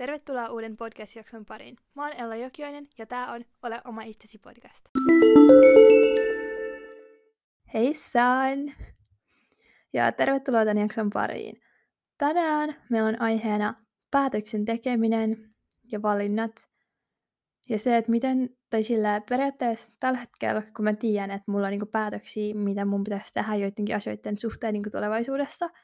Tervetuloa uuden podcast-jakson pariin. Mä oon Ella Jokioinen ja tää on Ole oma itsesi podcast. Hei San! Ja tervetuloa tämän jakson pariin. Tänään meillä on aiheena päätöksen tekeminen ja valinnat. Ja se, että miten, tai sillä periaatteessa tällä hetkellä, kun mä tiedän, että mulla on niinku päätöksiä, mitä mun pitäisi tehdä joidenkin asioiden suhteen niinku tulevaisuudessa –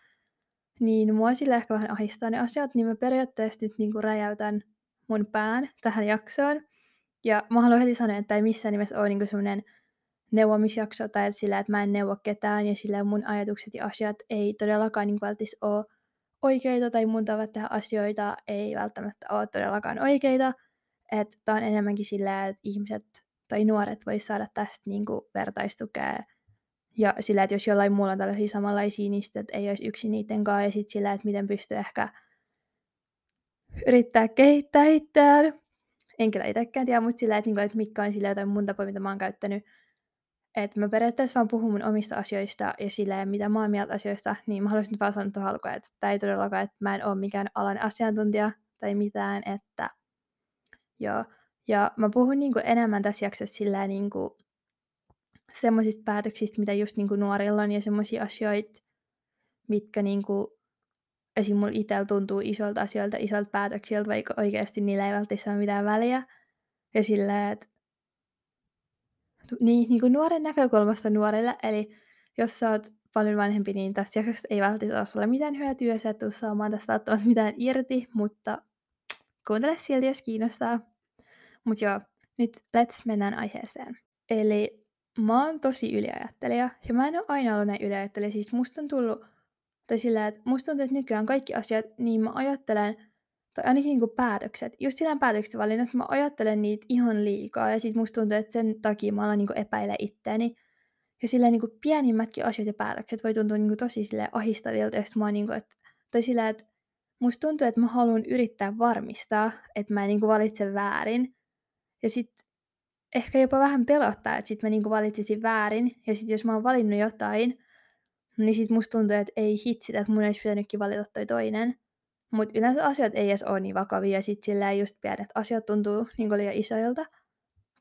niin mua sillä ehkä vähän ahistaa ne asiat, niin mä periaatteessa nyt niinku räjäytän mun pään tähän jaksoon. Ja mä haluan heti sanoa, että ei missään nimessä ole niinku semmoinen neuvomisjakso tai että sillä, että mä en neuvo ketään ja sillä mun ajatukset ja asiat ei todellakaan niin välttis ole oikeita tai mun tavat tehdä asioita ei välttämättä ole todellakaan oikeita. Että tää on enemmänkin sillä, että ihmiset tai nuoret vois saada tästä niinku vertaistukea ja sillä, että jos jollain muulla on tällaisia samanlaisia, niin sitten, että ei olisi yksin niiden kanssa. Ja sitten sillä, että miten pystyy ehkä yrittää kehittää itseään. En kyllä itsekään tiedä, mutta sillä, että, niinku, että mitkä on sillä jotain mun tapoja, mitä mä oon käyttänyt. Että mä periaatteessa vaan puhun mun omista asioista ja sillä, mitä mä oon mieltä asioista, niin mä haluaisin vaan sanoa tuohon alkuun, että tämä ei todellakaan, että mä en ole mikään alan asiantuntija tai mitään, että joo. Ja mä puhun niinku enemmän tässä jaksossa sillä niinku, semmoisista päätöksistä, mitä just niinku nuorilla on, ja semmoisia asioita, mitkä niinku, esim. mulla itsellä tuntuu isolta asioilta, isolta päätöksiltä, vaikka oikeasti niillä ei välttämättä ole mitään väliä. Ja sillä, että niin, niin kuin nuoren näkökulmasta nuorelle, eli jos sä oot paljon vanhempi, niin tästä jaksosta ei välttämättä ole sulle mitään hyötyä, sä et tuu saamaan tästä välttämättä mitään irti, mutta kuuntele silti, jos kiinnostaa. Mutta joo, nyt let's mennään aiheeseen. Eli mä oon tosi yliajattelija, ja mä en ole aina ollut näin yliajattelija, siis musta on tullut, tai sillä, että musta tuntuu, että nykyään kaikki asiat, niin mä ajattelen, tai ainakin niin päätökset, just sillä päätökset valinnat, mä ajattelen niitä ihan liikaa, ja sit musta tuntuu, että sen takia mä alan niin epäile itteeni, ja sillä niin pienimmätkin asiat ja päätökset voi tuntua niin tosi sille ahistavilta, ja mä oon niin kuin, että, tai sillä, että musta tuntuu, että mä haluan yrittää varmistaa, että mä en niin valitse väärin, ja sitten ehkä jopa vähän pelottaa, että sit mä niinku valitsisin väärin. Ja sitten jos mä oon valinnut jotain, niin sit musta tuntuu, että ei hitsi, että mun olisi pitänytkin valita toi toinen. Mutta yleensä asiat ei edes ole niin vakavia, ja sit sillä just pienet asiat tuntuu niin liian isoilta.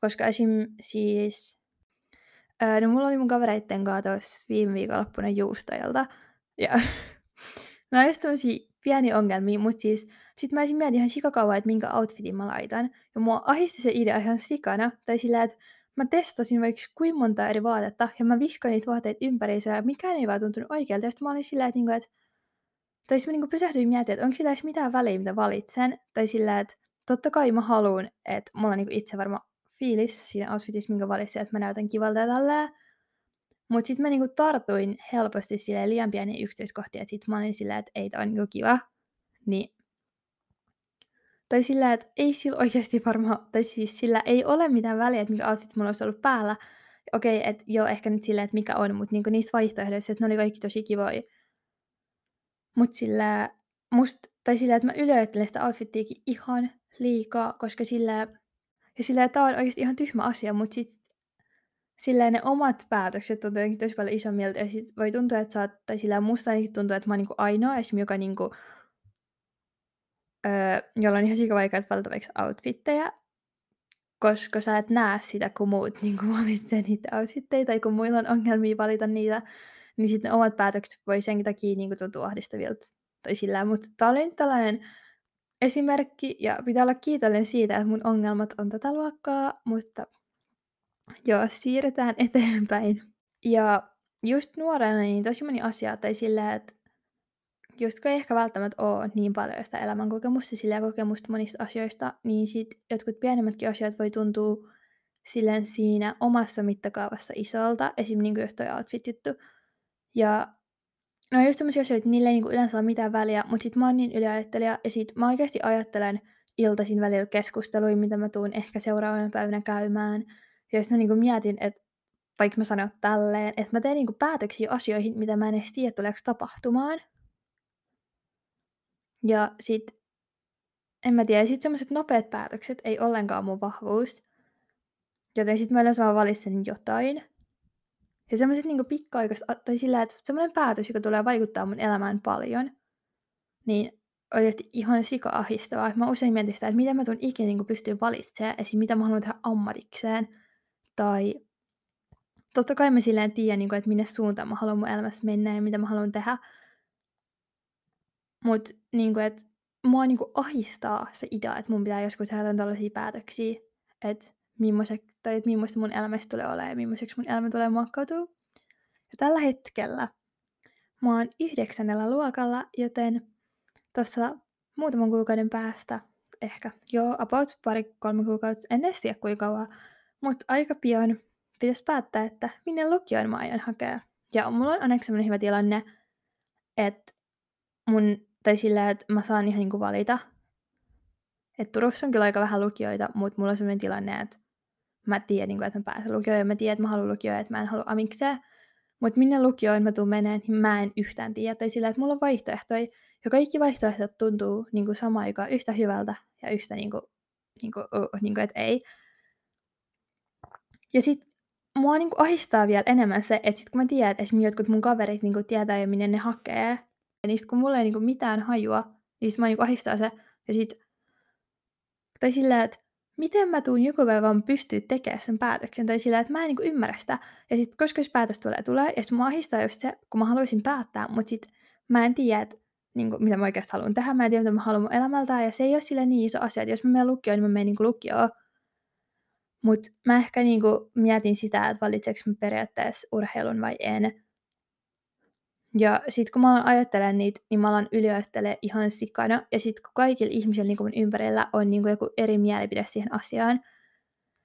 Koska esim. siis... Ää, no mulla oli mun kavereitten kanssa viime viikonloppuna juustajalta. Ja on just pieniä ongelmia, mutta siis sit mä esim. mietin ihan sikakauan, että minkä outfitin mä laitan. Ja mua ahisti se idea ihan sikana. Tai sillä, että mä testasin vaikka kuinka monta eri vaatetta ja mä viskoin niitä vaatteita ympäriinsä ja mikään ei vaan tuntunut oikealta. Ja sitten mä olin sillä, että, niinku, että tai sitten mä niinku pysähdyin miettimään, että onko sillä edes mitään väliä, mitä valitsen. Tai sillä, että totta kai mä haluan, että mulla on niinku itse varma fiilis siinä outfitissa, minkä valitsin, että mä näytän kivalta ja tälleen. Mutta sitten mä niinku tartuin helposti sille liian pieniä yksityiskohtia, että sitten mä olin silleen, että ei toi on niinku kiva. Niin. Tai sillä, että ei sillä oikeasti varmaan, tai siis sillä ei ole mitään väliä, että mikä outfit mulla olisi ollut päällä. Okei, okay, että joo, ehkä nyt silleen, että mikä on, mutta niinku niistä vaihtoehdoista, että ne oli kaikki tosi kivoja. Mutta sillä, must, tai sillä, että mä ylioittelen sitä outfittiakin ihan liikaa, koska sillä, ja sillä, tämä on oikeasti ihan tyhmä asia, mutta sitten silleen ne omat päätökset on jotenkin tosi paljon isommilta. Ja sit voi tuntua, että sä oot, tai sillä musta ainakin tuntuu, että mä oon niinku ainoa esimerkiksi, joka niinku, öö, jolla on ihan sika vaikea valita vaikka outfitteja, koska sä et näe sitä, kun muut niinku valitsee niitä outfitteja, tai kun muilla on ongelmia valita niitä, niin sitten omat päätökset voi senkin takia niinku tuntua ahdistavilta. Tai sillä, mutta tää oli nyt tällainen esimerkki, ja pitää olla kiitollinen siitä, että mun ongelmat on tätä luokkaa, mutta Joo, siirretään eteenpäin. Ja just nuorena niin tosi moni asia, tai sillä, että just kun ei ehkä välttämättä ole niin paljon sitä elämänkokemusta sillä kokemusta monista asioista, niin sit jotkut pienemmätkin asiat voi tuntua silleen siinä omassa mittakaavassa isolta, esim. Niin just toi outfit-juttu. Ja no just sellaisia asioita, että niille ei niin yleensä ole mitään väliä, mutta sit mä oon niin yliajattelija, ja sit mä oikeasti ajattelen iltaisin välillä keskusteluja, mitä mä tuun ehkä seuraavana päivänä käymään, ja sitten mä niinku mietin, että vaikka mä sanon tälleen, että mä teen niinku päätöksiä asioihin, mitä mä en edes tiedä, tuleeko tapahtumaan. Ja sit, en mä tiedä, sit semmoiset nopeat päätökset ei ollenkaan mun vahvuus. Joten sit mä yleensä vaan valitsen jotain. Ja semmoiset niinku pitkäaikaiset, tai sillä, että semmoinen päätös, joka tulee vaikuttaa mun elämään paljon, niin oikeasti ihan sika-ahdistavaa. Mä usein mietin sitä, että miten mä tuun ikinä niin pystyä valitsemaan, esim. mitä mä haluan tehdä ammatikseen. Tai totta kai mä silleen tiedän, niin kuin, että minne suuntaan mä haluan mun elämässä mennä ja mitä mä haluan tehdä. Mutta niin kuin, että mua niin kuin ahistaa se idea, että mun pitää joskus tehdä tällaisia päätöksiä, että tai että millaista mun elämästä tulee olemaan ja millaiseksi mun elämä tulee muokkautua. Ja tällä hetkellä mä oon yhdeksännellä luokalla, joten tuossa muutaman kuukauden päästä, ehkä joo, about pari-kolme kuukautta, en edes tiedä kuinka kauan, mutta aika pian pitäisi päättää, että minne lukioon mä aion hakea. Ja mulla on onneksi sellainen hyvä tilanne, että mun, tai sillä, että mä saan ihan niinku valita. Että Turussa on kyllä aika vähän lukioita, mutta mulla on sellainen tilanne, että mä tiedän, niinku, että mä pääsen lukioon ja mä tiedän, että mä haluan lukioon, että mä en halua amikseen. Mutta minne lukioon mä tuun meneen, niin mä en yhtään tiedä. Tai sillä, että mulla on vaihtoehtoja, ja kaikki vaihtoehdot tuntuu niin kuin samaan aikaan yhtä hyvältä ja yhtä niin kuin, niin kuin, uh, niin kuin että ei. Ja sit mua niin kuin ahistaa vielä enemmän se, että sit kun mä tiedän, että esimerkiksi jotkut mun kaverit niin kuin tietää jo minne ne hakee, ja niistä kun mulla ei niin kuin mitään hajua, niin sit mä niin kuin ahistaa se. Ja sit, tai sillä, että miten mä tuun joku päivä vaan pystyä tekemään sen päätöksen, tai sillä, että mä en niin kuin ymmärrä sitä. Ja sitten koska jos päätös tulee, tulee, ja sitten mua ahistaa just se, kun mä haluaisin päättää, mutta sitten mä en tiedä, että niin kuin, mitä mä oikeasti haluan tehdä, mä en tiedä, mitä mä haluan mun elämältä, ja se ei ole sille niin iso asia, että jos mä menen lukioon, niin mä menen niin lukioon. Mutta mä ehkä niin kuin, mietin sitä, että valitseeko mä periaatteessa urheilun vai en. Ja sitten kun mä alan ajattelemaan niitä, niin mä alan ylioittelemaan ihan sikana. Ja sitten kun kaikilla ihmisillä niin mun ympärillä on niin kuin joku eri mielipide siihen asiaan.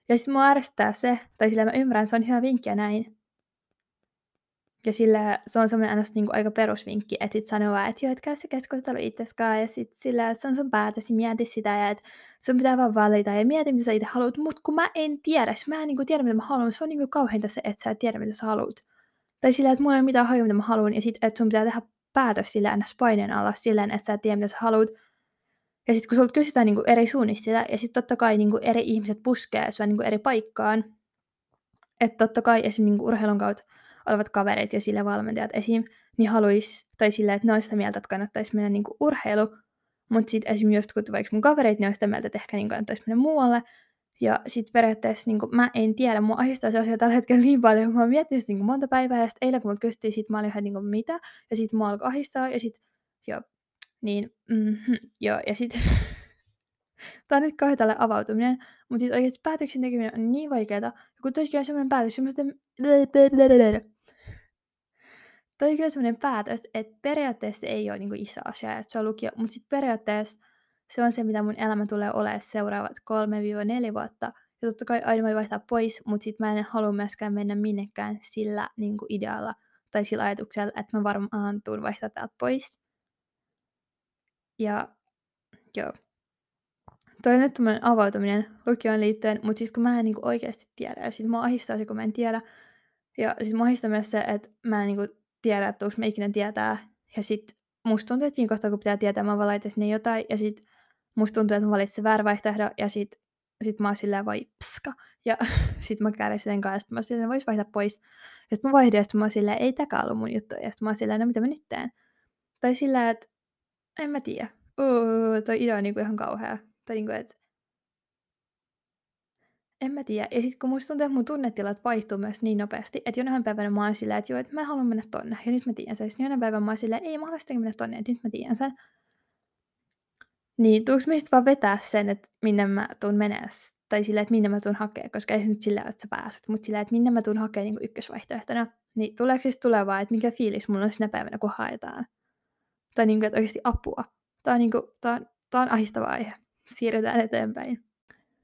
Ja sitten mua ärsyttää se, tai sillä mä ymmärrän, se on hyvä vinkki ja näin. Ja sillä se on semmoinen ns. Niin aika perusvinkki, että sit sanoo vaan, että joo, että käy se keskustelu itseskaan, ja sit sillä se on sun päätös, ja mieti sitä, ja että sun pitää vaan valita, ja mieti, mitä sä itse haluat, mutta kun mä en tiedä, mä en niin tiedä, mitä mä haluan, se on niin kauheinta se, että sä et tiedä, mitä sä haluat. Tai sillä, että mulla ei ole mitään hajua, mitä mä haluan, ja sitten, että sun pitää tehdä päätös sillä ns. paineen alla silleen, että sä et tiedä, mitä sä haluat. Ja sitten kun sulta kysytään niin eri suunnista sitä, ja sitten totta kai niin eri ihmiset puskee sua niin eri paikkaan, että totta kai esim. Niin urheilun kautta olevat kaverit ja sille valmentajat esim. niin haluaisi, tai sille, että noista mieltä, että kannattaisi mennä niin urheilu, mutta sitten esim. jostkut vaikka mun kaverit, niin on sitä mieltä, että ehkä niin kannattaisi mennä muualle, ja sitten periaatteessa niin kuin, mä en tiedä, mua ahdistaa se asia tällä hetkellä niin paljon. Mä oon miettinyt niin monta päivää ja sitten eilen kun multa kysyttiin, sit mä olin ihan niin kuin, mitä. Ja sitten mua alkoi ahdistaa ja sitten, joo, niin, mm-hmm, joo, ja sitten Tämä on nyt kauhean tälle avautuminen, mutta siis oikeasti päätöksen tekeminen on niin vaikeaa. Ja kun toikin on sellainen päätös, semmoinen... Toikin on sellainen päätös, että periaatteessa ei ole niin iso asia, että se on lukio, mutta sitten periaatteessa se on se, mitä mun elämä tulee olemaan seuraavat 3-4 vuotta. Ja totta kai aina voi vaihtaa pois, mutta sitten mä en halua myöskään mennä minnekään sillä niin kuin idealla tai sillä ajatuksella, että mä varmaan tuun vaihtaa täältä pois. Ja joo. Toi on nyt tämmöinen avautuminen lukioon liittyen, mutta siis kun mä en niinku oikeasti tiedä, ja sit mä ahistaa se, kun mä en tiedä. Ja siis mä ahistaa myös se, että mä en niinku tiedä, että onko mä ikinä tietää. Ja sit musta tuntuu, että siinä kohtaa, kun pitää tietää, mä vaan sinne jotain, ja sit musta tuntuu, että mä valitsen väärä vaihtoehdo, ja sit, sit mä oon silleen voi pska. Ja sit mä käydän sen kanssa, mä silleen, vois vaihtaa pois. Ja sit mä vaihdin, ja sit mä oon silleen, ei täkä ollut mun juttu. Ja sit mä oon silleen, no mitä mä nyt teen? Tai silleen, että en mä tiedä. Uh, toi idea on niinku ihan kauhea. Tai niinku, että en mä tiedä. Ja sitten kun musta tuntuu, että mun tunnetilat vaihtuu myös niin nopeasti, että jonain päivänä mä oon silleen, että joo, että mä haluan mennä tonne, ja nyt mä tiedän sen. Sitten jonain päivänä mä oon silleen, ei mä haluan mennä tonne, ja nyt mä tiedän sen. Niin, tuuks mistä vaan vetää sen, että minne mä tuun menee, tai silleen, että minne mä tuun hakea, koska ei se nyt silleen, että sä pääset, mutta silleen, että minne mä tuun hakea niin ykkösvaihtoehtona. Niin tuleeko siis tulevaa, että mikä fiilis mulla on sinä päivänä, kun haetaan? Tai niin kuin, että oikeasti apua. Tämä on, niin kuin, tää on, tää on ahistava aihe. Siirrytään eteenpäin.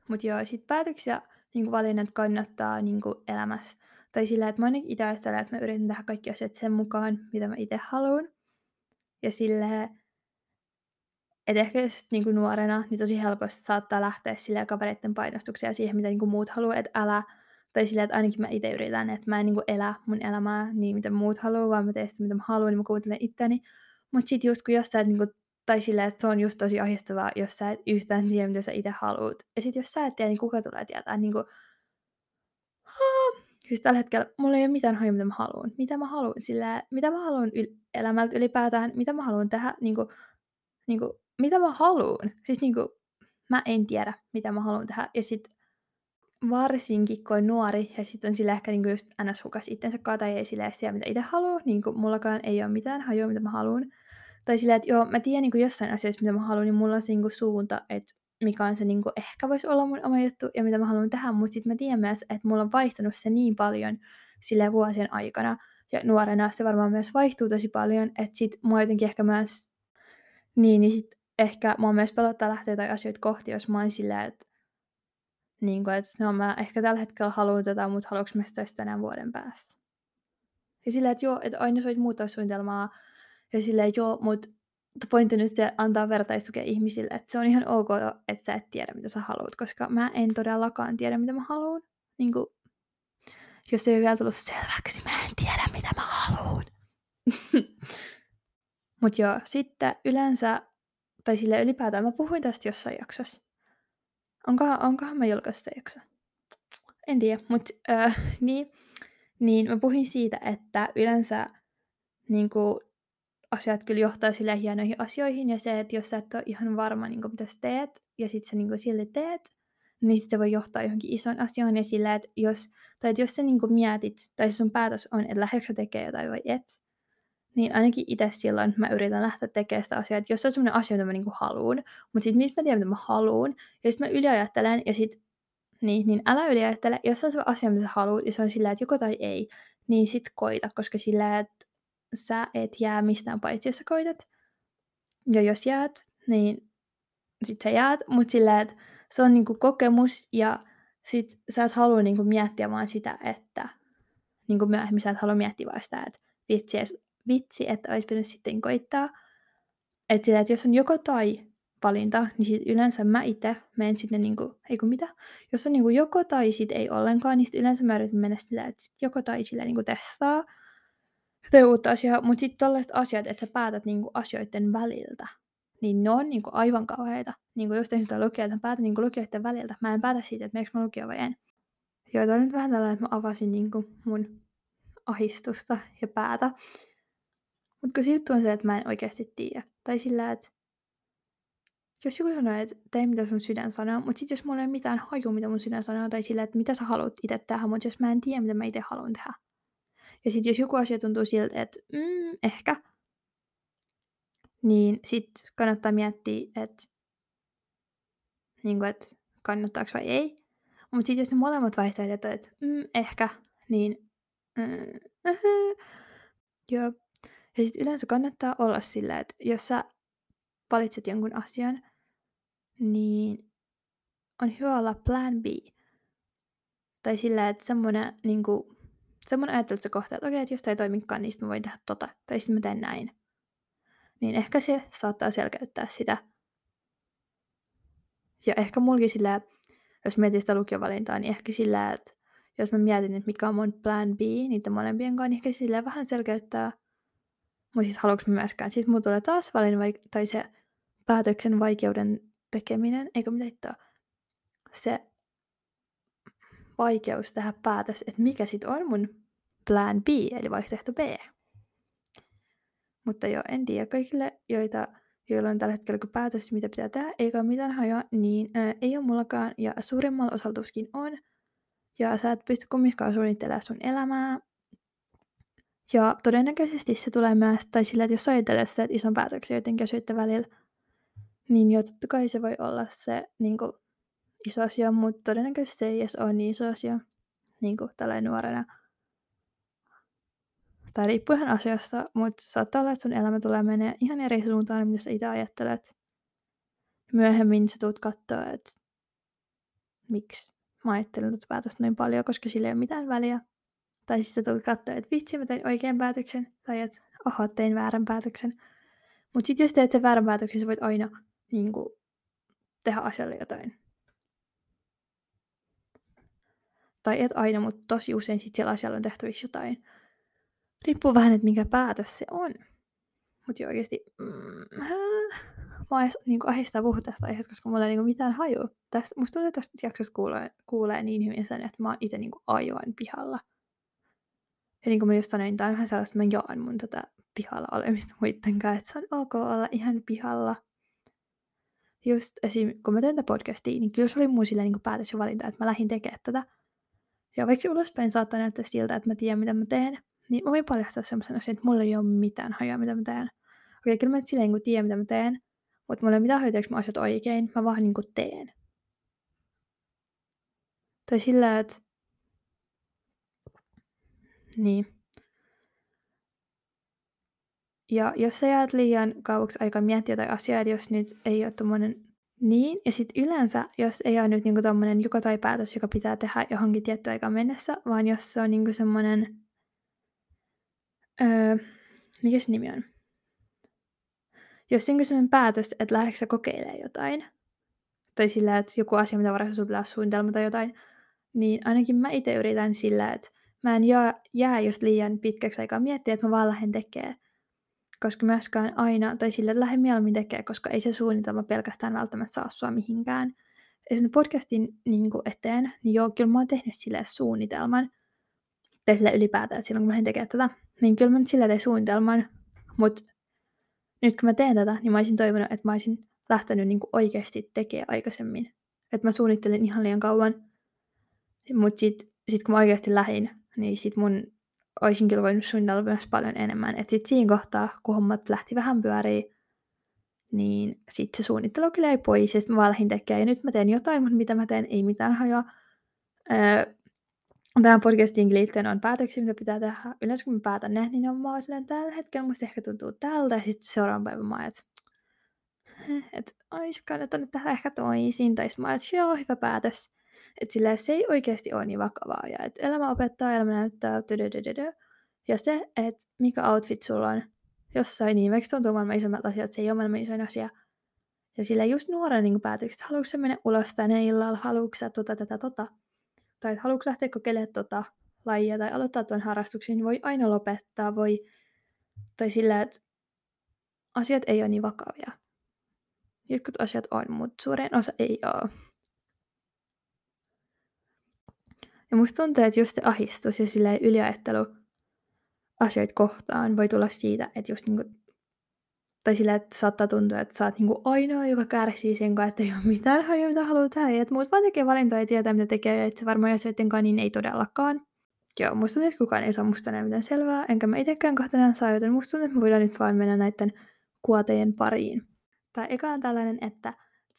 Mutta joo, sit päätöksiä niin valinnat kannattaa niin elämässä. Tai sillä, että mä ainakin itse ajattelen, että mä yritän tehdä kaikki asiat sen mukaan, mitä mä itse haluan. Ja sille että ehkä jos niin kuin nuorena, niin tosi helposti saattaa lähteä sille kavereiden painostuksia siihen, mitä niin kuin muut haluaa, että älä. Tai sillä, että ainakin mä itse yritän, että mä en niin kuin elä mun elämää niin, mitä muut haluaa, vaan mä teen sitä, mitä mä haluan, niin mä kuuntelen itteni. Mutta sitten just kun jos sä et niin kuin, tai sillä, että se on just tosi ahdistavaa, jos sä et yhtään tiedä, mitä sä itse haluat. Ja sitten jos sä et tiedä, niin kuka tulee tietää, niin kuin, Siis tällä hetkellä mulla ei ole mitään hajua, mitä mä haluan. Mitä mä haluan sillä, mitä mä haluan yl- elämältä ylipäätään, mitä mä haluan tehdä, niin kuin, niin kuin, mitä mä haluan. Siis niinku, mä en tiedä, mitä mä haluan tehdä. Ja sit varsinkin, kun on nuori, ja sitten on sillä ehkä niinku just ns. hukas itsensä tai ei sillä tiedä, mitä itse haluaa. Niinku, mullakaan ei ole mitään hajua, mitä mä haluan. Tai sillä, että joo, mä tiedän niinku jossain asiassa, mitä mä haluan, niin mulla on se niinku suunta, että mikä on se niinku ehkä voisi olla mun oma juttu ja mitä mä haluan tehdä, mutta sitten mä tiedän myös, että mulla on vaihtunut se niin paljon sille vuosien aikana, ja nuorena se varmaan myös vaihtuu tosi paljon, että sit mua jotenkin ehkä myös, niin, niin sit ehkä mua myös pelottaa lähteä tai asioita kohti, jos mä oon silleen, että niin kuin, että no mä ehkä tällä hetkellä haluan tätä, mutta haluanko mä sitä tänään vuoden päästä. Ja silleen, että joo, että aina sä muuttaa suunnitelmaa, ja silleen, joo, mutta pointti nyt antaa vertaistukea ihmisille, että se on ihan ok, että sä et tiedä, mitä sä haluat, koska mä en todellakaan tiedä, mitä mä haluan. Niin kuin, jos ei ole vielä tullut selväksi, mä en tiedä, mitä mä haluan. Mut joo, sitten yleensä, tai sille ylipäätään, mä puhuin tästä jossain jaksossa. Onkohan, onkohan mä julkaista jakso? En tiedä, mutta äh, niin, niin mä puhuin siitä, että yleensä niin kuin, asiat kyllä johtaa sille hienoihin asioihin, ja se, että jos sä et ole ihan varma, niin kuin, mitä sä teet, ja sitten sä niin kuin, silti teet, niin sit se voi johtaa johonkin isoon asiaan, ja sillä, että jos, tai että jos sä niin kuin, mietit, tai sun päätös on, että lähdetkö tekee jotain vai et, niin ainakin itse silloin mä yritän lähteä tekemään sitä asiaa, että jos se on semmoinen asia, mitä mä niinku haluun, mutta sitten mistä mä tiedän, mitä mä haluun, ja sitten mä yliajattelen, ja sitten niin, niin älä yliajattele, jos on se asia, mitä sä haluat, ja se on sillä, että joko tai ei, niin sit koita, koska sillä, että sä et jää mistään paitsi, jos sä koitat. Ja jos jäät, niin sit sä jäät, mutta sillä, että se on niinku kokemus, ja sit sä et halua niinku miettiä vaan sitä, että niinku myöhemmin sä et halua miettiä vaan sitä, että vitsi, vitsi, että olisi pitänyt sitten koittaa. Että sillä, että jos on joko tai valinta, niin sit yleensä mä itse menen sinne niinku, ei kun mitä, jos on niinku joko tai sit ei ollenkaan, niin sit yleensä mä yritän mennä sillä, että sit joko tai sillä niinku testaa jotain uutta asiaa, mutta sitten tällaiset asiat, että sä päätät niinku asioiden väliltä, niin ne on niinku aivan kauheita. Niinku jos tehnyt jotain lukioita, mä päätän niinku lukioiden väliltä. Mä en päätä siitä, että meneekö mä lukio vai en. Joo, on nyt vähän tällainen, että mä avasin niinku mun ahistusta ja päätä. Mutta se juttu on se, että mä en oikeasti tiedä. Tai sillä, että jos joku sanoo, että tee mitä sun sydän sanoo, mutta sitten jos mulla ei ole mitään haju, mitä mun sydän sanoo, tai sillä, että mitä sä haluat itse tehdä, mutta jos mä en tiedä, mitä mä itse haluan tehdä. Ja sitten jos joku asia tuntuu siltä, että mm, ehkä, niin sitten kannattaa miettiä, että, niin kuin, kannattaako vai ei. Mutta sitten jos ne molemmat vaihtoehdot, että mm, ehkä, niin mm, uh, joo, ja sitten yleensä kannattaa olla sillä, että jos sä valitset jonkun asian, niin on hyvä olla plan B. Tai sillä, että semmoinen, niin kuin, semmoinen kohta, että okei, että jos tämä ei toimikaan, niin mä voin tehdä tota. Tai sitten mä teen näin. Niin ehkä se saattaa selkeyttää sitä. Ja ehkä mulki sillä, jos mietin sitä lukiovalintaa, niin ehkä sillä, että jos mä mietin, että mikä on mun plan B niiden molempien kanssa, niin ehkä sillä vähän selkeyttää mutta siis haluanko mä myöskään. Sitten mulla tulee taas valin vaik- tai se päätöksen vaikeuden tekeminen, eikö mitä hittoa, se vaikeus tehdä päätös, että mikä sitten on mun plan B, eli vaihtoehto B. Mutta joo, en tiedä kaikille, joita, joilla on tällä hetkellä kun päätös, mitä pitää tehdä, eikä ole mitään hajoa, niin ää, ei ole mullakaan, ja suurimmalla osaltuskin on. Ja sä et pysty kumminkaan suunnittelemaan sun elämää, ja todennäköisesti se tulee myös, tai sillä, että jos ajattelee sitä, että ison päätöksen jotenkin asioiden välillä, niin jo totta kai se voi olla se niin kuin, iso asia, mutta todennäköisesti se ei edes ole niin iso asia niin kuin tällainen nuorena. Tai riippuu ihan asiasta, mutta saattaa olla, että sun elämä tulee menee ihan eri suuntaan, mitä sä itse ajattelet. Myöhemmin sä tulet katsoa, että miksi mä ajattelen tuota päätöstä niin paljon, koska sillä ei ole mitään väliä. Tai siis sä tulet katsoa, että vitsi, mä tein oikean päätöksen. Tai että oho, tein väärän päätöksen. Mutta sitten jos teet sen väärän päätöksen, sä voit aina niin kuin, tehdä asialle jotain. Tai et aina, mutta tosi usein sit siellä asialla on tehtävissä jotain. Riippuu vähän, että mikä päätös se on. Mutta oikeasti... Mm, mä edes, niin ahdistaa puhua tästä aiheesta, koska mulla ei niin kuin, mitään haju. Tästä, musta tuntuu, että tästä jaksosta kuulee, kuulee niin hyvin sen, että mä oon itse niin aivan pihalla. Ja niin kuin mä just sanoin, tämä on vähän sellaista, että mä jaan mun tätä pihalla olemista muiden kanssa, että se on ok olla ihan pihalla. just esim. kun mä teen tätä podcastia, niin kyllä se oli mun niin päätös ja valinta, että mä lähdin tekemään tätä. Ja vaikka ulospäin saattaa näyttää siltä, että mä tiedän, mitä mä teen, niin mä voin paljastaa semmoisen asian, että mulla ei ole mitään hajua, mitä mä teen. Okei, kyllä mä et silleen niin tiedän, mitä mä teen, mutta mulla ei ole mitään hajua, mä asiat oikein, mä vaan niin teen. Tai sillä, että... Niin. Ja jos sä jäät liian kauaksi aikaa miettiä jotain asiaa, että jos nyt ei ole tommonen niin, ja sitten yleensä, jos ei ole nyt niinku tommonen joko tai päätös, joka pitää tehdä johonkin tiettyä aikaan mennessä, vaan jos se on niinku semmonen, öö, mikä se nimi on? Jos niinku semmonen päätös, että lähdetkö sä kokeilemaan jotain, tai sillä, että joku asia, mitä varassa sulla pitää suunnitelma tai jotain, niin ainakin mä itse yritän sillä, että mä en jää, jää just liian pitkäksi aikaa miettiä, että mä vaan lähden tekemään koska myöskään aina, tai sille, että lähde mieluummin tekemään, koska ei se suunnitelma pelkästään välttämättä saa sua mihinkään. Esimerkiksi podcastin niin kuin eteen, niin joo, kyllä mä oon tehnyt sille suunnitelman, tai sille ylipäätään, että silloin kun mä lähdin tekemään tätä, niin kyllä mä nyt sille tein suunnitelman, mutta nyt kun mä teen tätä, niin mä olisin toivonut, että mä olisin lähtenyt niin kuin oikeasti tekemään aikaisemmin. Että mä suunnittelin ihan liian kauan, mutta sitten sit kun mä oikeasti lähdin, niin sit mun olisin kyllä voinut suunnitella myös paljon enemmän. Että sitten siinä kohtaa, kun hommat lähti vähän pyöriin, niin sitten se suunnittelu kyllä ei pois, ja sitten mä vaan lähdin tekemään, ja nyt mä teen jotain, mutta mitä mä teen, ei mitään hajoa. Öö, tähän podcastiin liittyen on päätöksiä, mitä pitää tehdä. Yleensä kun mä päätän ne, niin on mä silleen, tällä hetkellä musta ehkä tuntuu tältä, ja sitten seuraavan päivän mä että et ois kannattanut tehdä ehkä toisin, tai mä että joo, hyvä päätös. Että sillä se ei oikeasti ole niin vakavaa. Ja että elämä opettaa, elämä näyttää, tydydydydö. Ja se, että mikä outfit sulla on jossain, niin vaikka tuntuu maailman isommat asiat, se ei ole maailman isoin asia. Ja sillä just nuoren niin päätökset, haluatko sä mennä ulos tänne illalla, haluatko sä tota, tätä, tota. Tai että haluatko lähteä kokeilemaan tota lajia tai aloittaa tuon harrastuksen, niin voi aina lopettaa, voi... Tai sillä, että asiat ei ole niin vakavia. Jotkut asiat on, mutta suurin osa ei ole. Ja musta tuntuu, että just se ahistus ja sillä yliajattelu asioita kohtaan voi tulla siitä, että just niinku, tai sillä, että saattaa tuntua, että sä oot niinku ainoa, joka kärsii sen kanssa, että ei ole mitään hajua, mitä haluaa tehdä, ja että muut vaan tekee valintoja ja tietää, mitä tekee, ja että se varmaan asioiden kanssa niin ei todellakaan. Joo, musta tuntuu, että kukaan ei saa musta enää mitään selvää, enkä mä itsekään kohta saa, joten musta tuntuu, että me voidaan nyt vaan mennä näiden kuotejen pariin. Tai eka on tällainen, että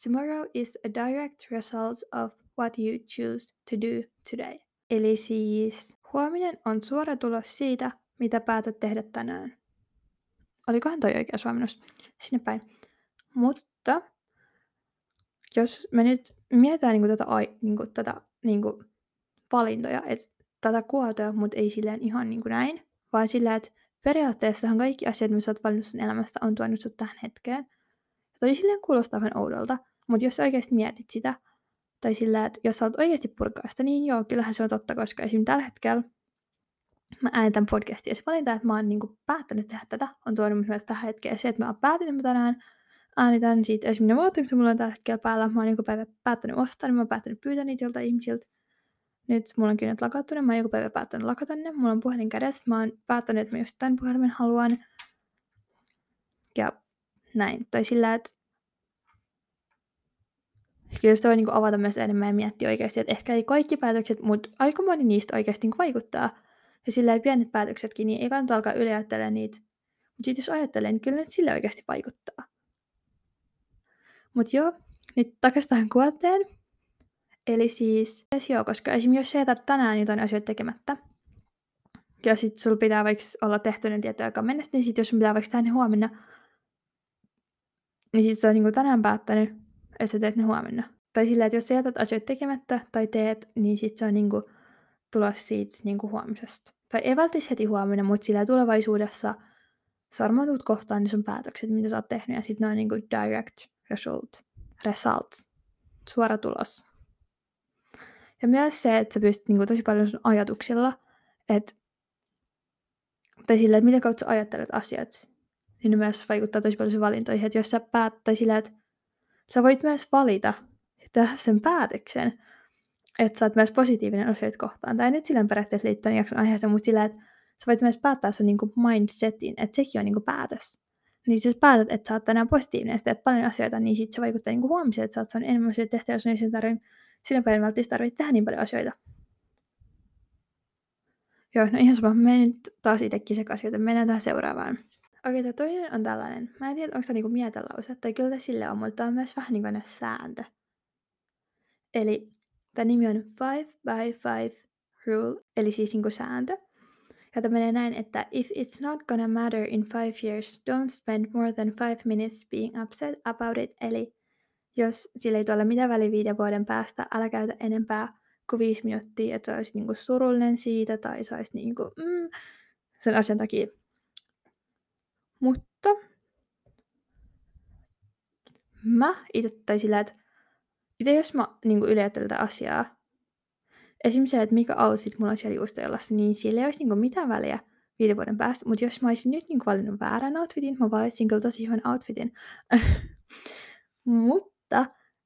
tomorrow is a direct result of what you choose to do today. Eli siis huominen on suora tulos siitä, mitä päätät tehdä tänään. Olikohan toi oikea suomennos? Sinne päin. Mutta jos me nyt mietitään niin kuin, tätä, niin kuin, tätä niin kuin, valintoja, että tätä kuotoa, mutta ei silleen ihan niin kuin näin, vaan sillä, että periaatteessahan kaikki asiat, mitä oot valinnut sun elämästä, on tuonut sut tähän hetkeen. Ja toi silleen kuulostaa vähän oudolta, mutta jos sä oikeasti mietit sitä, tai sillä, että jos oot oikeasti purkaa sitä, niin joo, kyllähän se on totta, koska esimerkiksi tällä hetkellä mä äänitän podcastia. Se valinta, että mä oon niinku päättänyt tehdä tätä, on tuonut myös tähän hetkeen. Se, että mä oon päättänyt, että mä tänään äänitän siitä esimerkiksi ne vaatteet, mitä mulla on tällä hetkellä päällä. Mä oon niinku päivä päättänyt ostaa, niin mä oon päättänyt pyytää niitä jolta ihmisiltä. Nyt mulla on kyllä lakattu ne, mä oon joku päivä päättänyt lakata ne. Mulla on puhelin kädessä, mä oon päättänyt, että mä just tämän puhelimen haluan. Ja näin. Tai sillä, että kyllä sitä voi niin kuin avata myös enemmän ja miettiä oikeasti, että ehkä ei kaikki päätökset, mutta aika moni niistä oikeasti niin vaikuttaa. Ja sillä ei pienet päätöksetkin, niin ei kannata alkaa yliajattelemaan niitä. Mutta sitten jos ajattelee, niin kyllä ne sille oikeasti vaikuttaa. Mutta joo, nyt takaisin tähän kuotteen. Eli siis, joo, koska esimerkiksi jos sä jätät tänään jotain asioita tekemättä, ja sitten sulla pitää vaikka olla tehty ne tietty aikaa mennessä, niin sitten jos sun pitää vaikka tehdä ne huomenna, niin sitten se on niin tänään päättänyt, että sä teet ne huomenna. Tai sillä, että jos sä jätät asioita tekemättä tai teet, niin sit se on niinku tulos siitä niinku huomisesta. Tai ei välttämättä heti huomenna, mutta sillä tulevaisuudessa sä varmaan tuut kohtaan niin sun päätökset, mitä sä oot tehnyt, ja sitten ne on niinku direct result, result, suora tulos. Ja myös se, että sä pystyt niinku tosi paljon sun ajatuksilla, että tai sillä, että mitä kautta sä ajattelet asiat, niin ne myös vaikuttaa tosi paljon sun valintoihin. Että jos sä päät, tai sillä, että sä voit myös valita tehdä sen päätöksen, että sä oot myös positiivinen asioita kohtaan. Tai nyt silleen periaatteessa liittyen jakson aiheeseen, mutta sillä, että sä voit myös päättää sun niinku mindsetin, että sekin on niinku päätös. niin jos päätät, että sä oot tänään positiivinen ja teet paljon asioita, niin sit se vaikuttaa niin huomiseen, että sä oot saanut enemmän asioita tehtyä, jos ei sen tarvitse, sinä päivänä välttämättä tarvitse tehdä niin paljon asioita. Joo, no ihan sama. Mä nyt taas itsekin sekaisin, joten mennään tähän seuraavaan. Okei, tämä toinen on tällainen. Mä en tiedä, onko tämä niinku mietelause, tai kyllä sille on, mutta tämä on myös vähän niin kuin sääntö. Eli tämä nimi on 5 by 5 rule, eli siis niinku sääntö. Ja tämä menee näin, että if it's not gonna matter in five years, don't spend more than five minutes being upset about it. Eli jos sillä ei tule mitään väliä viiden vuoden päästä, älä käytä enempää kuin viisi minuuttia, että sä olisit niinku surullinen siitä tai sä olisit niinku, mm, sen asian takia. Mutta mä itse tai sillä, että itse jos mä ylettelen tätä asiaa, esimerkiksi se, että mikä outfit mulla on siellä juustojalassa, niin sillä ei olisi niinku mitään väliä viiden vuoden päästä. Mutta jos mä olisin nyt niinku valinnut väärän outfitin, mä valitsin kyllä tosi hyvän outfitin. Mutta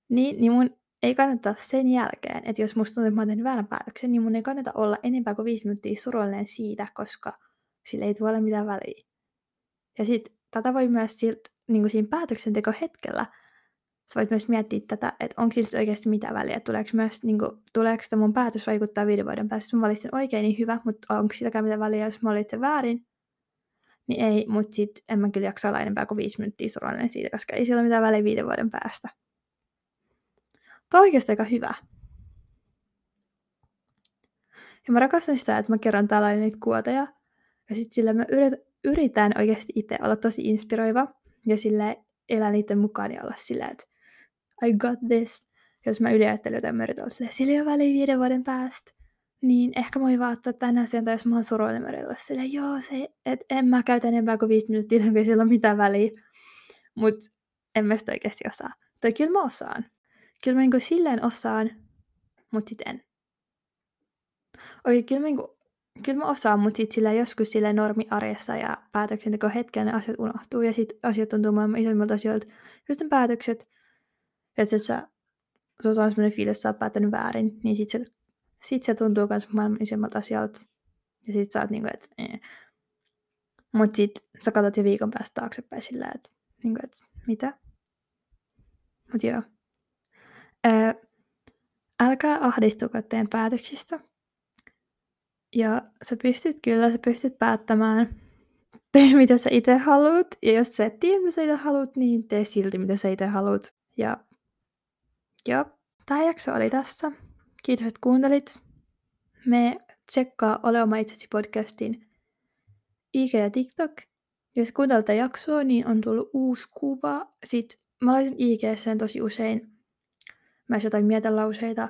niin, niin mun ei kannata sen jälkeen, että jos musta tuntuu, että mä oon tehnyt väärän päätöksen, niin mun ei kannata olla enempää kuin viisi minuuttia surullinen siitä, koska sillä ei tule mitään väliä. Ja sitten tätä voi myös siltä, niin siinä päätöksentekohetkellä, sä voit myös miettiä tätä, että onko siltä oikeasti mitään väliä, tuleeko, myös, niin kuin, tuleeko tämä mun päätös vaikuttaa viiden vuoden päästä, jos mä valitsin oikein, niin hyvä, mutta onko sitäkään mitään väliä, jos mä valitsin väärin, niin ei, mutta sitten en mä kyllä jaksa olla enempää kuin viisi minuuttia surullinen siitä, koska ei sillä ole mitään väliä viiden vuoden päästä. Tämä on oikeasti aika hyvä. Ja mä rakastan sitä, että mä kerron tällainen niitä kuoteja. Ja sitten sillä mä yritän oikeasti itse olla tosi inspiroiva. Ja sillä elää niiden mukaan ja olla sillä, että I got this. Jos mä yliajattelen jotain, mä yritän olla sillä, ei ole viiden vuoden päästä. Niin ehkä mä voin vaan ottaa tämän asian, tai jos mä oon surullinen, mä yritän olla sillä, joo, se, että en mä käytä enempää kuin viisi minuuttia, kun ei sillä ole mitään väliä. Mut en mä sitä oikeasti osaa. Tai kyllä mä osaan. Kyllä mä niinku silleen osaan, mut sit en. Okei, kyllä mä, niinku, kyllä mä osaan, mutta sit sillä joskus sillä normiarjessa ja päätöksenteko hetkellä ne asiat unohtuu ja sit asiat tuntuu maailman isommilta asioilta. Sitten päätökset, että sä, sulla on sellainen fiilis, että sä oot päättänyt väärin, niin sit se, sit se tuntuu myös maailman isommalta asialta. Ja sit sä oot niinku, että ee. Mut sit sä katsot jo viikon päästä taaksepäin sillä, että niinku, et, mitä? Mut joo. Ää, älkää ahdistuko teidän päätöksistä. Ja sä pystyt kyllä, sä pystyt päättämään, tee mitä sä itse haluat. Ja jos sä et tiedä, mitä sä itse haluat, niin tee silti, mitä sä itse haluat. Ja joo, tämä jakso oli tässä. Kiitos, että kuuntelit. Me tsekkaa Ole oma itsesi podcastin IG ja TikTok. Jos kuuntelet tätä jaksoa, niin on tullut uusi kuva. Sitten mä laitan IG tosi usein myös jotain mietelauseita.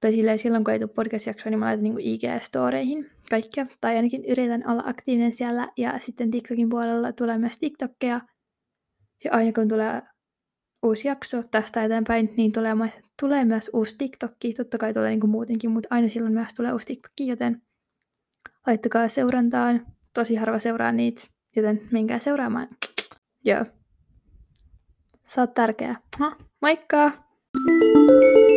Tai silleen, silloin kun ei tule podcast-jaksoa, niin mä laitan niin IG-storeihin kaikkea. Tai ainakin yritän olla aktiivinen siellä. Ja sitten TikTokin puolella tulee myös TikTokkeja. Ja aina kun tulee uusi jakso tästä eteenpäin, niin tulee, tulee myös uusi TikTokki. Totta kai tulee niin kuin muutenkin, mutta aina silloin myös tulee uusi TikTokki, joten laittakaa seurantaan. Tosi harva seuraa niitä, joten menkää seuraamaan. Joo. Sä oot tärkeä. Ha, moikka! Thank you.